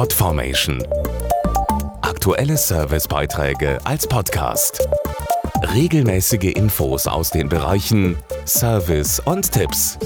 Podformation. Aktuelle Servicebeiträge als Podcast. Regelmäßige Infos aus den Bereichen Service und Tipps.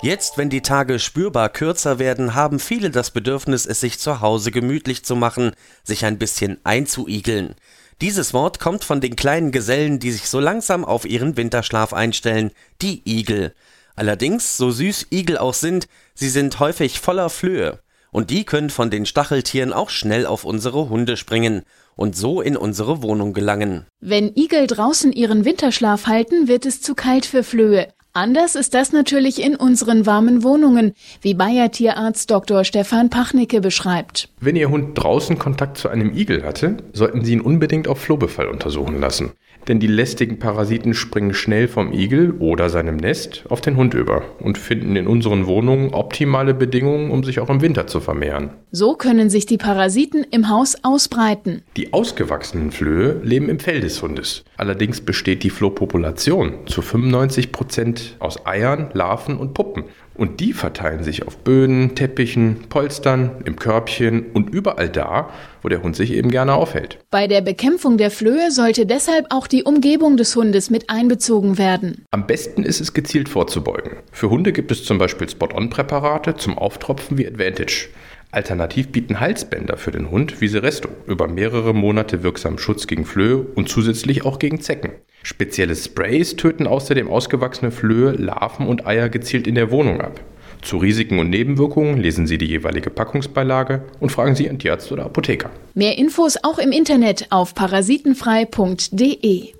Jetzt, wenn die Tage spürbar kürzer werden, haben viele das Bedürfnis, es sich zu Hause gemütlich zu machen, sich ein bisschen einzuigeln. Dieses Wort kommt von den kleinen Gesellen, die sich so langsam auf ihren Winterschlaf einstellen, die Igel. Allerdings, so süß Igel auch sind, sie sind häufig voller Flöhe. Und die können von den Stacheltieren auch schnell auf unsere Hunde springen und so in unsere Wohnung gelangen. Wenn Igel draußen ihren Winterschlaf halten, wird es zu kalt für Flöhe. Anders ist das natürlich in unseren warmen Wohnungen, wie Bayer Tierarzt Dr. Stefan Pachnicke beschreibt. Wenn Ihr Hund draußen Kontakt zu einem Igel hatte, sollten Sie ihn unbedingt auf Flohbefall untersuchen lassen. Denn die lästigen Parasiten springen schnell vom Igel oder seinem Nest auf den Hund über und finden in unseren Wohnungen optimale Bedingungen, um sich auch im Winter zu vermehren. So können sich die Parasiten im Haus ausbreiten. Die ausgewachsenen Flöhe leben im Fell des Hundes. Allerdings besteht die Flohpopulation zu 95 Prozent aus Eiern, Larven und Puppen. Und die verteilen sich auf Böden, Teppichen, Polstern, im Körbchen und überall da, wo der Hund sich eben gerne aufhält. Bei der Bekämpfung der Flöhe sollte deshalb auch die Umgebung des Hundes mit einbezogen werden. Am besten ist es gezielt vorzubeugen. Für Hunde gibt es zum Beispiel Spot-on-Präparate zum Auftropfen wie Advantage. Alternativ bieten Halsbänder für den Hund Viseresto über mehrere Monate wirksam Schutz gegen Flöhe und zusätzlich auch gegen Zecken. Spezielle Sprays töten außerdem ausgewachsene Flöhe, Larven und Eier gezielt in der Wohnung ab. Zu Risiken und Nebenwirkungen lesen Sie die jeweilige Packungsbeilage und fragen Sie Ihren Tierarzt oder Apotheker. Mehr Infos auch im Internet auf parasitenfrei.de.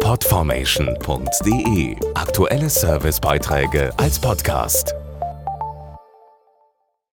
Podformation.de Aktuelle Servicebeiträge als Podcast.